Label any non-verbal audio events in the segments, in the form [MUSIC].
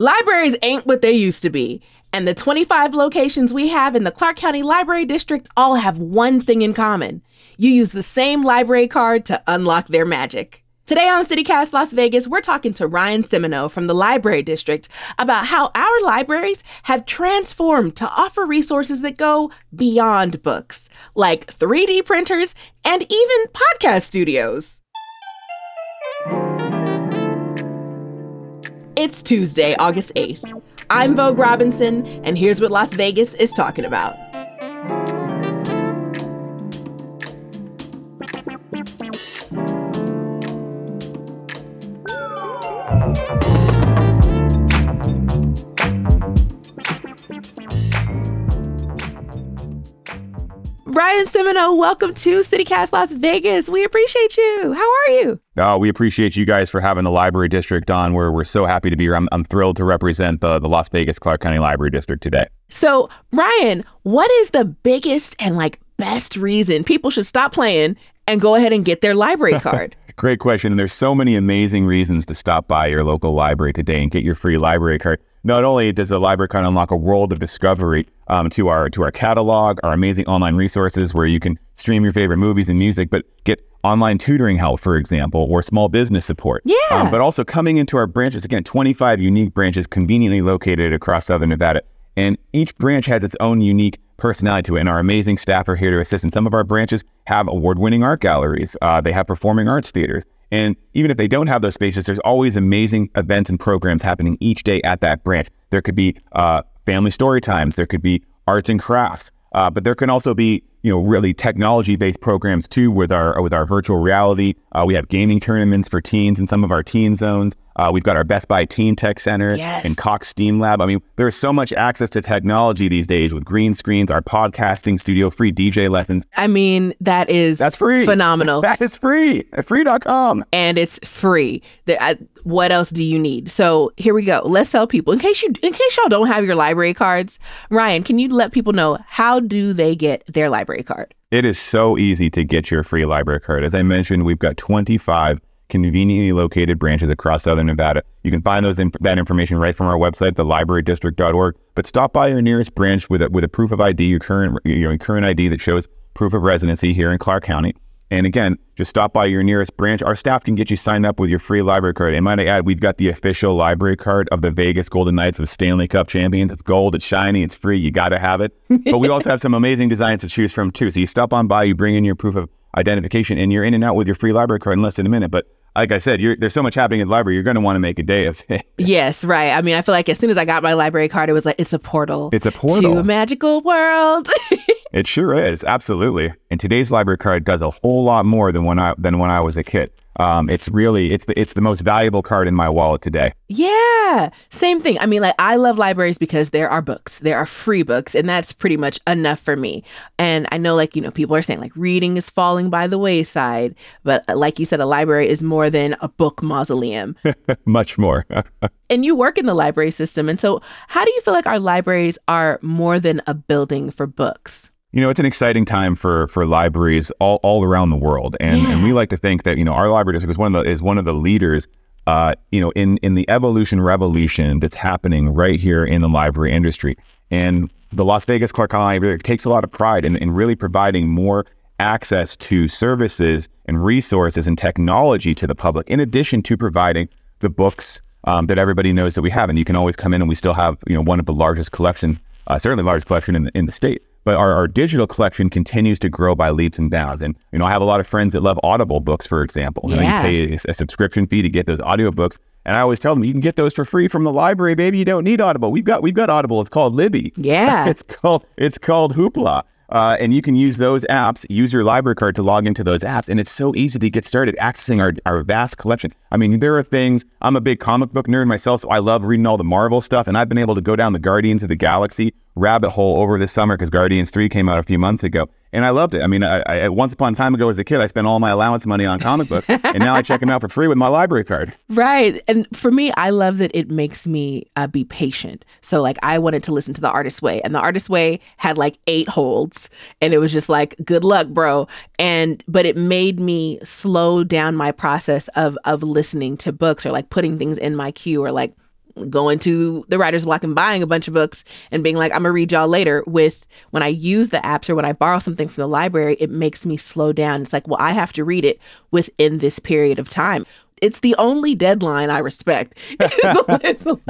Libraries ain't what they used to be. And the 25 locations we have in the Clark County Library District all have one thing in common. You use the same library card to unlock their magic. Today on CityCast Las Vegas, we're talking to Ryan Simoneau from the Library District about how our libraries have transformed to offer resources that go beyond books, like 3D printers and even podcast studios. It's Tuesday, August 8th. I'm Vogue Robinson, and here's what Las Vegas is talking about. Ryan Simoneau, welcome to CityCast Las Vegas. We appreciate you. How are you? Uh, we appreciate you guys for having the library district on. We're, we're so happy to be here. I'm, I'm thrilled to represent the, the Las Vegas Clark County Library District today. So, Ryan, what is the biggest and like best reason people should stop playing and go ahead and get their library [LAUGHS] card? Great question. And there's so many amazing reasons to stop by your local library today and get your free library card. Not only does the library card unlock a world of discovery um, to our to our catalog, our amazing online resources where you can stream your favorite movies and music, but get online tutoring help, for example, or small business support. Yeah. Um, but also coming into our branches, again, 25 unique branches conveniently located across Southern Nevada. And each branch has its own unique personality to it. And our amazing staff are here to assist. And some of our branches have award winning art galleries, uh, they have performing arts theaters. And even if they don't have those spaces, there's always amazing events and programs happening each day at that branch. There could be uh, family story times, there could be arts and crafts, uh, but there can also be you know really technology based programs too with our with our virtual reality. Uh, we have gaming tournaments for teens in some of our teen zones. Uh, we've got our Best Buy Teen Tech Center yes. and Cox Steam Lab. I mean, there's so much access to technology these days with green screens, our podcasting studio, free DJ lessons. I mean, that is that's free, phenomenal. [LAUGHS] that is free free.com, and it's free. The, uh, what else do you need? So here we go. Let's tell people in case you in case y'all don't have your library cards. Ryan, can you let people know how do they get their library card? It is so easy to get your free library card. As I mentioned, we've got 25 conveniently located branches across Southern Nevada. You can find those that information right from our website, thelibrarydistrict.org. But stop by your nearest branch with a, with a proof of ID, your current your current ID that shows proof of residency here in Clark County. And again, just stop by your nearest branch. Our staff can get you signed up with your free library card. And might I add, we've got the official library card of the Vegas Golden Knights of the Stanley Cup champions. It's gold, it's shiny, it's free. You got to have it. [LAUGHS] but we also have some amazing designs to choose from too. So you stop on by, you bring in your proof of identification, and you're in and out with your free library card in less than a minute. But like I said, there's so much happening in the library. You're going to want to make a day of it. [LAUGHS] yes, right. I mean, I feel like as soon as I got my library card, it was like it's a portal. It's a portal to a magical world. [LAUGHS] it sure is, absolutely. And today's library card does a whole lot more than when I than when I was a kid. Um, it's really it's the it's the most valuable card in my wallet today. Yeah, same thing. I mean, like I love libraries because there are books, there are free books, and that's pretty much enough for me. And I know, like you know, people are saying like reading is falling by the wayside, but uh, like you said, a library is more than a book mausoleum. [LAUGHS] Much more. [LAUGHS] and you work in the library system, and so how do you feel like our libraries are more than a building for books? You know, it's an exciting time for for libraries all, all around the world, and yeah. and we like to think that you know our library district is one of the is one of the leaders, uh, you know, in in the evolution revolution that's happening right here in the library industry, and the Las Vegas Clark County Library takes a lot of pride in, in really providing more access to services and resources and technology to the public, in addition to providing the books um, that everybody knows that we have, and you can always come in and we still have you know one of the largest collection, uh, certainly largest collection in the, in the state but our, our digital collection continues to grow by leaps and bounds. And you know, I have a lot of friends that love Audible books, for example. Yeah. You, know, you pay a, a subscription fee to get those audiobooks. And I always tell them you can get those for free from the library, baby. You don't need Audible. We've got we've got Audible. It's called Libby. Yeah. [LAUGHS] it's called it's called Hoopla. Uh, and you can use those apps, use your library card to log into those apps. And it's so easy to get started accessing our, our vast collection. I mean, there are things, I'm a big comic book nerd myself, so I love reading all the Marvel stuff. And I've been able to go down the Guardians of the Galaxy rabbit hole over this summer because Guardians 3 came out a few months ago and I loved it. I mean, I, I, once upon a time ago as a kid, I spent all my allowance money on comic books, [LAUGHS] and now I check them out for free with my library card. Right, and for me, I love that it makes me uh, be patient. So, like, I wanted to listen to the Artist Way, and the Artist Way had like eight holds, and it was just like, good luck, bro. And but it made me slow down my process of of listening to books or like putting things in my queue or like going to the writer's block and buying a bunch of books and being like, I'm gonna read y'all later. With when I use the apps or when I borrow something from the library, it makes me slow down. It's like, well, I have to read it within this period of time. It's the only deadline I respect. [LAUGHS] [LAUGHS]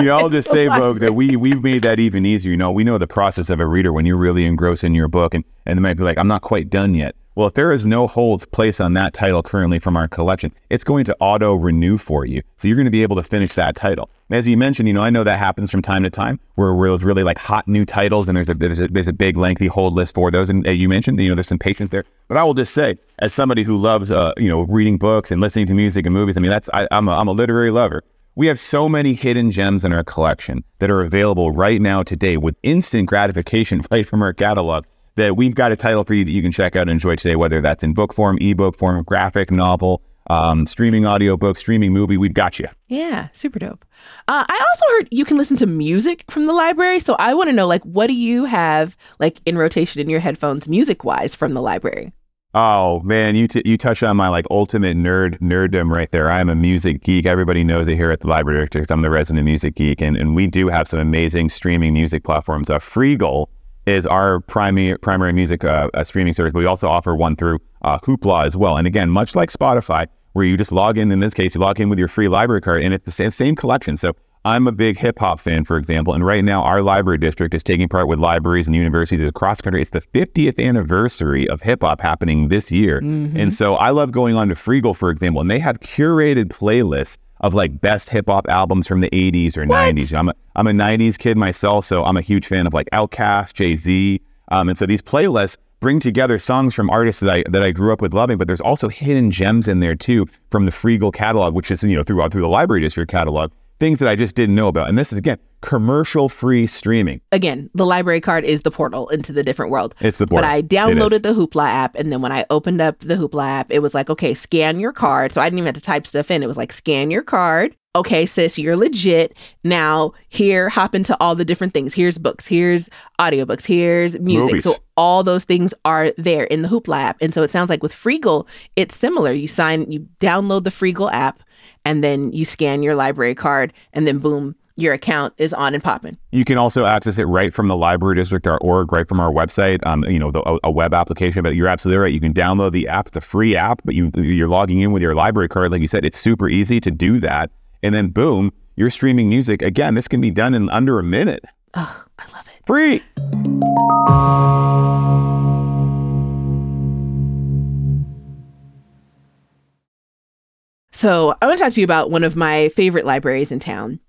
you all just say, Vogue, that we we've made that even easier. You know, we know the process of a reader when you're really engrossed in your book, and and they might be like, I'm not quite done yet. Well, if there is no holds placed on that title currently from our collection, it's going to auto renew for you. So you're going to be able to finish that title. As you mentioned, you know, I know that happens from time to time where, where there's really like hot new titles and there's a, there's a, there's a big lengthy hold list for those. And uh, you mentioned, you know, there's some patience there. But I will just say, as somebody who loves, uh, you know, reading books and listening to music and movies, I mean, that's, I, I'm, a, I'm a literary lover. We have so many hidden gems in our collection that are available right now today with instant gratification [LAUGHS] right from our catalog that we've got a title for you that you can check out and enjoy today, whether that's in book form, ebook form, graphic novel, um, streaming audiobook, streaming movie. We've got you. Yeah, super dope. Uh, I also heard you can listen to music from the library. So I want to know, like, what do you have like in rotation in your headphones, music wise, from the library? Oh man, you t- you touched on my like ultimate nerd nerddom right there. I am a music geek. Everybody knows it here at the Library District. I'm the resident music geek, and, and we do have some amazing streaming music platforms. Uh, Freegal is our primary primary music uh, streaming service. But we also offer one through uh, Hoopla as well. And again, much like Spotify, where you just log in. In this case, you log in with your free library card, and it's the same, same collection. So I'm a big hip hop fan, for example, and right now our library district is taking part with libraries and universities across the country. It's the 50th anniversary of hip hop happening this year, mm-hmm. and so I love going on to Freegal, for example, and they have curated playlists of like best hip hop albums from the 80s or what? 90s. I'm a, I'm a 90s kid myself, so I'm a huge fan of like Outkast, Jay Z. Um, and so these playlists bring together songs from artists that I that I grew up with loving, but there's also hidden gems in there too from the Freegal catalog, which is you know throughout through the library district catalog things that I just didn't know about. And this is again commercial free streaming. Again, the library card is the portal into the different world. It's the portal. But I downloaded the Hoopla app and then when I opened up the Hoopla app, it was like, okay, scan your card. So I didn't even have to type stuff in. It was like scan your card. Okay, sis, you're legit. Now here, hop into all the different things. Here's books, here's audiobooks, here's music. Movies. So all those things are there in the Hoopla app. And so it sounds like with Freegal, it's similar. You sign, you download the Freegal app and then you scan your library card, and then boom, your account is on and popping. You can also access it right from the librarydistrict.org, right from our website. Um, you know, the, a, web application. But you're absolutely right. You can download the app. It's a free app, but you you're logging in with your library card. Like you said, it's super easy to do that. And then boom, you're streaming music. Again, this can be done in under a minute. Oh, I love it. Free. So I want to talk to you about one of my favorite libraries in town,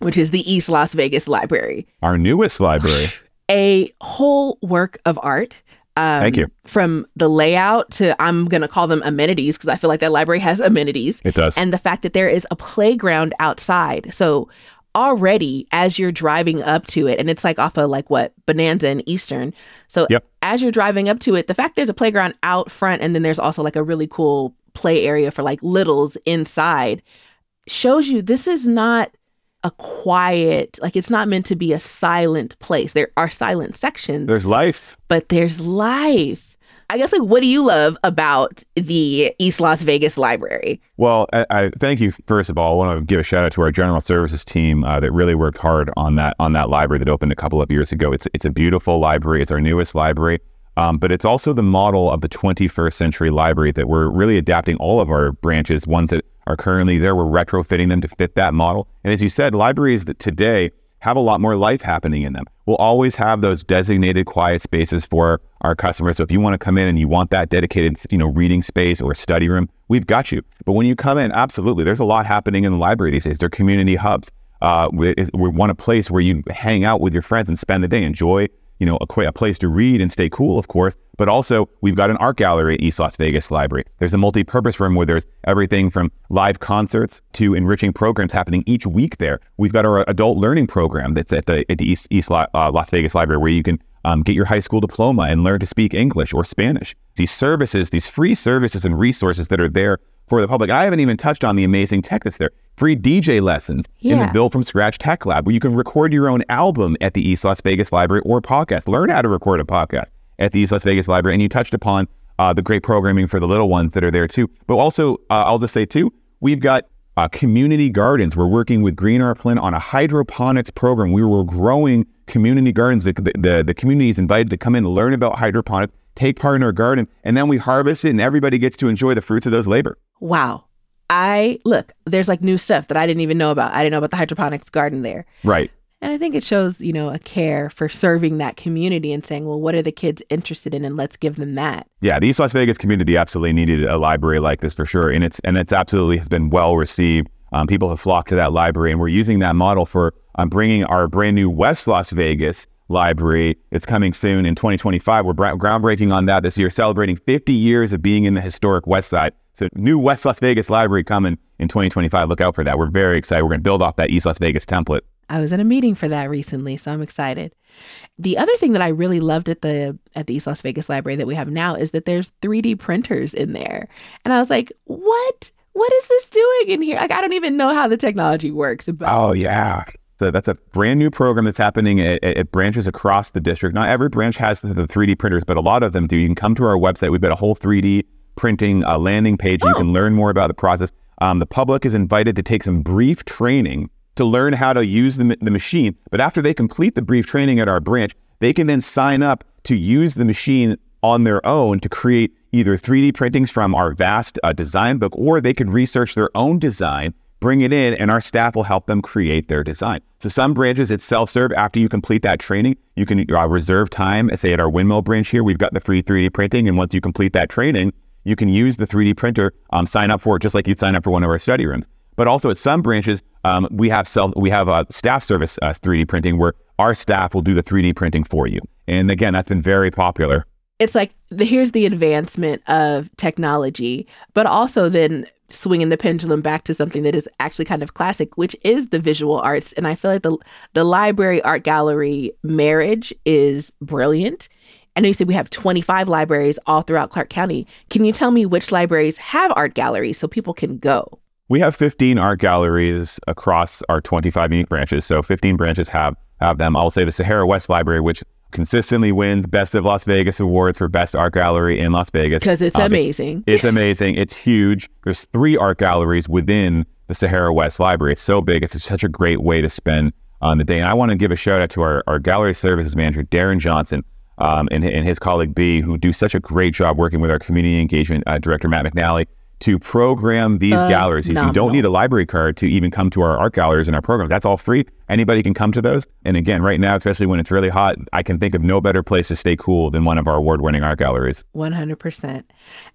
which is the East Las Vegas Library. Our newest library. A whole work of art. Um, Thank you. From the layout to, I'm going to call them amenities because I feel like that library has amenities. It does. And the fact that there is a playground outside. So already as you're driving up to it, and it's like off of like what Bonanza and Eastern. So yep. as you're driving up to it, the fact there's a playground out front, and then there's also like a really cool play area for like littles inside shows you this is not a quiet like it's not meant to be a silent place. There are silent sections there's life. but there's life. I guess like what do you love about the east las vegas library? Well i, I thank you first of all. I want to give a shout out to our general services team uh, that really worked hard on that on that library that opened a couple of years ago. It's it's a beautiful library. It's our newest library um, but it's also the model of the 21st century library that we're really adapting all of our branches, ones that are currently there, we're retrofitting them to fit that model. And as you said, libraries that today have a lot more life happening in them. We'll always have those designated quiet spaces for our customers. So if you want to come in and you want that dedicated, you know, reading space or study room, we've got you. But when you come in, absolutely, there's a lot happening in the library these days. They're community hubs. Uh, we, we want a place where you hang out with your friends and spend the day, enjoy you know, a, a, place to read and stay cool, of course. But also, we've got an art gallery at East Las Vegas Library. There's a multi-purpose room where there's everything from live concerts to enriching programs happening each week there. We've got our adult learning program that's at the, at the East, East uh, Las Vegas Library where you can um, get your high school diploma and learn to speak English or Spanish. These services, these free services and resources that are there for the public. I haven't even touched on the amazing tech that's there free DJ lessons yeah. in the Build from Scratch Tech Lab, where you can record your own album at the East Las Vegas Library or podcast. Learn how to record a podcast at the East Las Vegas Library. And you touched upon uh, the great programming for the little ones that are there too. But also, uh, I'll just say too, we've got uh, community gardens. We're working with Green Flint on a hydroponics program. We were growing community gardens. The, the, the, the community is invited to come in, and learn about hydroponics, take part in our garden, and then we harvest it, and everybody gets to enjoy the fruits of those labor. Wow. I look, there's like new stuff that I didn't even know about. I didn't know about the hydroponics garden there. Right. And I think it shows, you know, a care for serving that community and saying, well, what are the kids interested in and let's give them that. Yeah, the East Las Vegas community absolutely needed a library like this for sure. And it's and it's absolutely has been well received. Um, people have flocked to that library and we're using that model for um, bringing our brand new West Las Vegas library. It's coming soon in 2025. We're groundbreaking on that this year, celebrating 50 years of being in the historic West Side. So new West Las Vegas library coming in 2025. Look out for that. We're very excited. We're going to build off that East Las Vegas template. I was at a meeting for that recently, so I'm excited. The other thing that I really loved at the at the East Las Vegas library that we have now is that there's 3D printers in there. And I was like, "What? What is this doing in here? Like I don't even know how the technology works." But- oh yeah. That's a brand new program that's happening at, at, branches across the district. Not every branch has the, the, 3D printers, but a lot of them do. You can come to our website. We've got a whole 3D printing uh, landing page. Oh. You can learn more about the process. Um, the public is invited to take some brief training to learn how to use the, the machine. But after they complete the brief training at our branch, they can then sign up to use the machine on their own to create either 3D printings from our vast uh, design book, or they could research their own design, bring it in, and our staff will help them create their design. So some branches it's self-serve. After you complete that training, you can uh, reserve time. Say at our Windmill branch here, we've got the free 3D printing, and once you complete that training, you can use the 3D printer, um, sign up for it just like you'd sign up for one of our study rooms. But also at some branches, um, we have self we have a staff service uh, 3D printing where our staff will do the 3D printing for you. And again, that's been very popular. It's like the, here's the advancement of technology, but also then swinging the pendulum back to something that is actually kind of classic, which is the visual arts. And I feel like the the library art gallery marriage is brilliant. I know you said we have 25 libraries all throughout Clark County. Can you tell me which libraries have art galleries so people can go? We have 15 art galleries across our 25 unique branches. So 15 branches have have them. I'll say the Sahara West Library, which consistently wins Best of Las Vegas awards for best art gallery in Las Vegas because it's um, amazing. It's, [LAUGHS] it's amazing. It's huge. There's three art galleries within the Sahara West Library. It's so big. It's such a great way to spend on the day. And I want to give a shout out to our, our gallery services manager, Darren Johnson, um, and, and his colleague B, who do such a great job working with our community engagement uh, director, Matt McNally to program these uh, galleries. No, you don't need a library card to even come to our art galleries and our programs. That's all free. Anybody can come to those. And again, right now, especially when it's really hot, I can think of no better place to stay cool than one of our award-winning art galleries. 100%.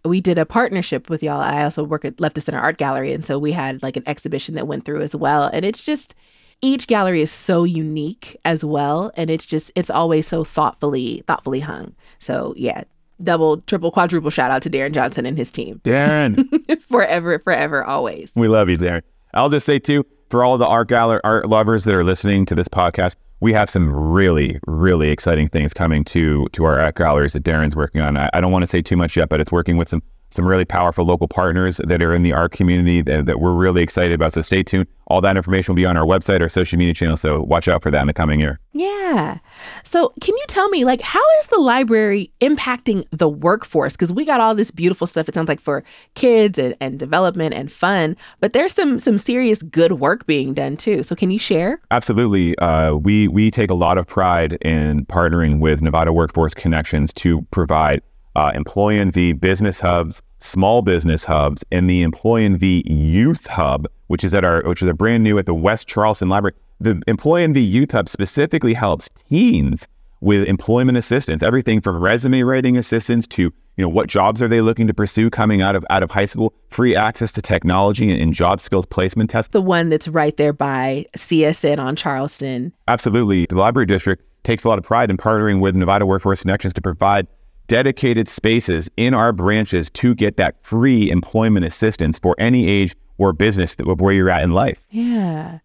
We did a partnership with y'all. I also work at Left of Center Art Gallery. And so we had like an exhibition that went through as well. And it's just, each gallery is so unique as well and it's just it's always so thoughtfully thoughtfully hung so yeah double, triple, quadruple shout out to Darren Johnson and his team. Darren. [LAUGHS] forever, forever, always. We love you, Darren. I'll just say too, for all the art gallery art lovers that are listening to this podcast, we have some really, really exciting things coming to to our art galleries that Darren's working on. I, I don't want to say too much yet, but it's working with some some really powerful local partners that are in the art community that, that, we're really excited about. So stay tuned. All that information will be on our website, our social media channel. So watch out for that in the coming year. Yeah. So can you tell me, like, how is the library impacting the workforce? Because we got all this beautiful stuff. It sounds like for kids and, and development and fun, but there's some some serious good work being done too. So can you share? Absolutely. Uh, we we take a lot of pride in partnering with Nevada Workforce Connections to provide uh, Employ NV business hubs, small business hubs, and the Employ NV Youth Hub, which is at our which is a brand new at the West Charleston Library. The Employ NV Youth Hub specifically helps teens with employment assistance, everything from resume writing assistance to you know what jobs are they looking to pursue coming out of out of high school, free access to technology and, and job skills placement tests. The one that's right there by CSN on Charleston. Absolutely, the library district takes a lot of pride in partnering with Nevada Workforce Connections to provide dedicated spaces in our branches to get that free employment assistance for any age or business of where you're at in life. Yeah.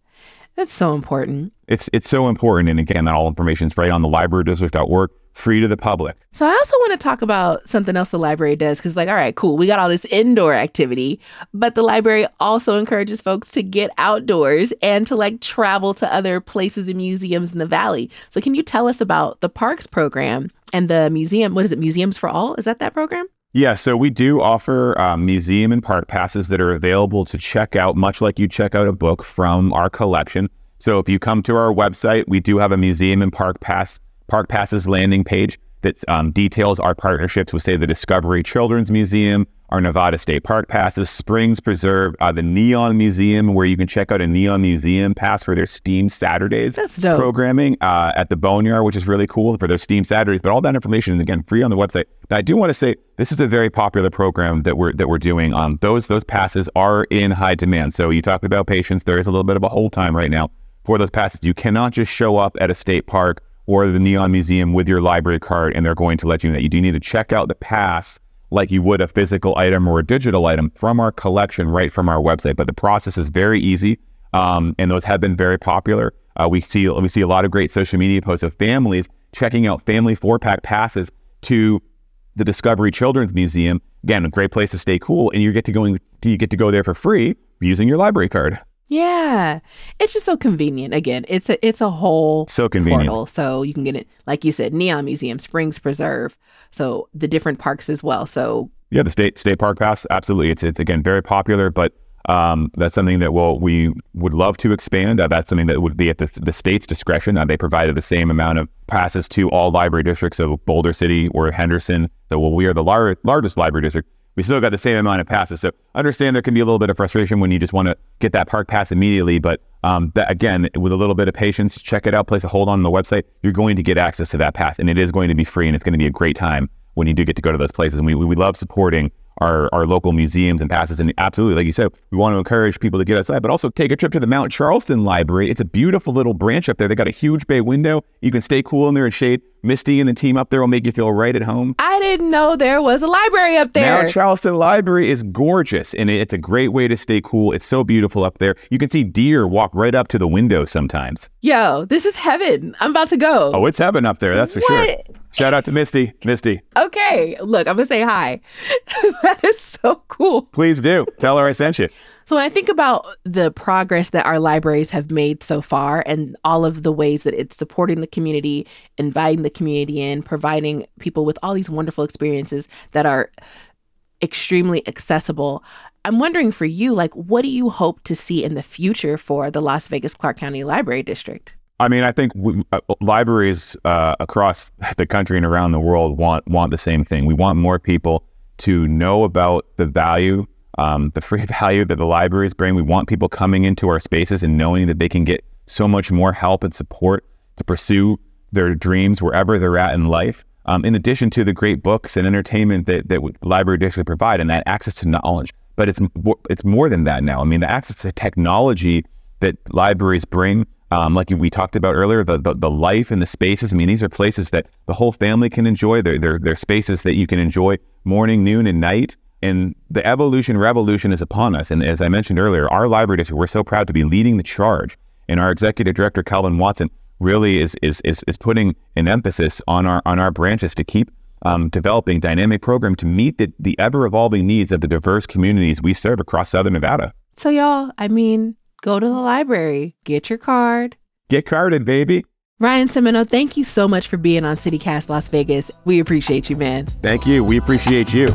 That's so important. It's it's so important. And again, that all information is right on the librarydistrict.org, free to the public. So I also want to talk about something else the library does because, like, all right, cool, we got all this indoor activity, but the library also encourages folks to get outdoors and to like travel to other places and museums in the valley. So can you tell us about the parks program and the museum. What is it? Museums for All? Is that that program? Yeah, so we do offer um, museum and park passes that are available to check out, much like you check out a book from our collection. So if you come to our website, we do have a museum and park pass park passes landing page that um, details our partnerships with, say, the Discovery Children's Museum, our Nevada State Park passes, Springs Preserve, uh, the Neon Museum, where you can check out a Neon Museum pass for their STEAM Saturdays programming uh, at the Boneyard, which is really cool for their STEAM Saturdays. But all that information is again free on the website. Now, I do want to say this is a very popular program that we're that we're doing. Um, those those passes are in high demand. So you talked about patience. There is a little bit of a hold time right now for those passes. You cannot just show up at a state park or the Neon Museum with your library card and they're going to let you know that. You do need to check out the pass like you would a physical item or a digital item from our collection right from our website. But the process is very easy, um, and those have been very popular. Uh, we see we see a lot of great social media posts of families checking out family four pack passes to the Discovery Children's Museum. Again, a great place to stay cool, and you get to going you get to go there for free using your library card. Yeah, it's just so convenient. Again, it's a it's a whole So convenient. portal, so you can get it like you said, Neon Museum, Springs Preserve, so the different parks as well. So Yeah, the state state park pass, absolutely. It's it's again very popular, but um, that's something that we'll, we would love to expand. Uh, that's something that would be at the, the state's discretion. Uh, they provided the same amount of passes to all library districts, of Boulder City or Henderson. So well, we are the lar- largest library district. We still got the same amount of passes. So understand there can be a little bit of frustration when you just want to get that park pass immediately. But um, that, again, with a little bit of patience, check it out, place a hold on the website. You're going to get access to that pass, and it is going to be free, and it's going to be a great time when you do get to go to those places. And we, we love supporting our, our local museums and passes. And absolutely, like you said, we want to encourage people to get outside, but also take a trip to the Mount Charleston Library. It's a beautiful little branch up there. They got a huge bay window. You can stay cool in there in shade. Misty and the team up there will make you feel right at home. I didn't know there was a library up there. Mount Charleston Library is gorgeous and it's a great way to stay cool. It's so beautiful up there. You can see deer walk right up to the window sometimes. Yo, this is heaven. I'm about to go. Oh, it's heaven up there, that's for sure. Shout out to Misty. Misty, Okay, look, I'm gonna say hi. [LAUGHS] that is so cool. please do. Tell her I sent you. So when I think about the progress that our libraries have made so far and all of the ways that it's supporting the community, inviting the community in, providing people with all these wonderful experiences that are extremely accessible, I'm wondering for you, like, what do you hope to see in the future for the Las Vegas Clark County Library District? I mean, I think we, uh, libraries uh, across the country and around the world want want the same thing. We want more people to know about the value, um, the free [LAUGHS] value that the libraries bring. We want people coming into our spaces and knowing that they can get so much more help and support to pursue their dreams wherever they're at in life. Um, in addition to the great books and entertainment that that library district provide, and that access to knowledge. But it's it's more than that now. I mean, the access to technology that libraries bring um, like we talked about earlier, the, the the life and the spaces. I mean, these are places that the whole family can enjoy. They're they're, they're spaces that you can enjoy morning, noon, and night. And the evolution revolution is upon us. And as I mentioned earlier, our library district, we're so proud to be leading the charge. And our executive director, Kelvin Watson, really is is is, is putting an emphasis on our on our branches to keep um, developing dynamic program to meet the, the ever evolving needs of the diverse communities we serve across Southern Nevada. So, y'all, I mean, go to the library, get your card. Get carded, baby. Ryan Simoneau, thank you so much for being on CityCast Las Vegas. We appreciate you, man. Thank you. We appreciate you.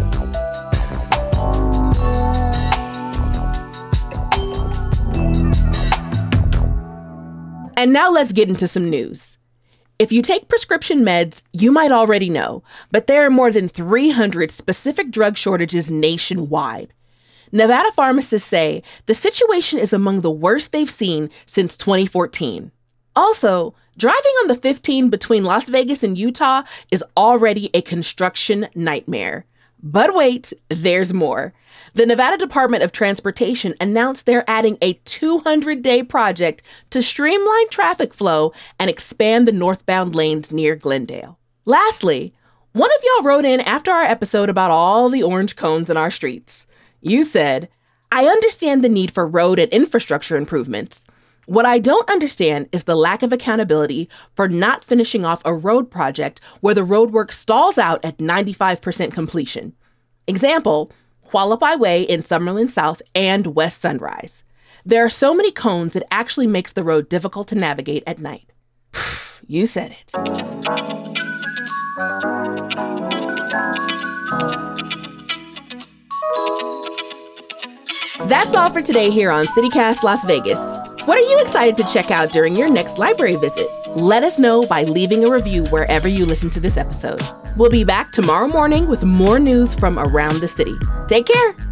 And now let's get into some news. If you take prescription meds, you might already know, but there are more than 300 specific drug shortages nationwide. Nevada pharmacists say the situation is among the worst they've seen since 2014. Also, driving on the 15 between Las Vegas and Utah is already a construction nightmare. But wait, there's more. The Nevada Department of Transportation announced they're adding a 200 day project to streamline traffic flow and expand the northbound lanes near Glendale. Lastly, one of y'all wrote in after our episode about all the orange cones in our streets. You said, I understand the need for road and infrastructure improvements. What I don't understand is the lack of accountability for not finishing off a road project where the roadwork stalls out at 95% completion. Example, Hualapai Way in Summerlin South and West Sunrise. There are so many cones it actually makes the road difficult to navigate at night. [SIGHS] you said it. That's all for today here on CityCast Las Vegas. What are you excited to check out during your next library visit? Let us know by leaving a review wherever you listen to this episode. We'll be back tomorrow morning with more news from around the city. Take care.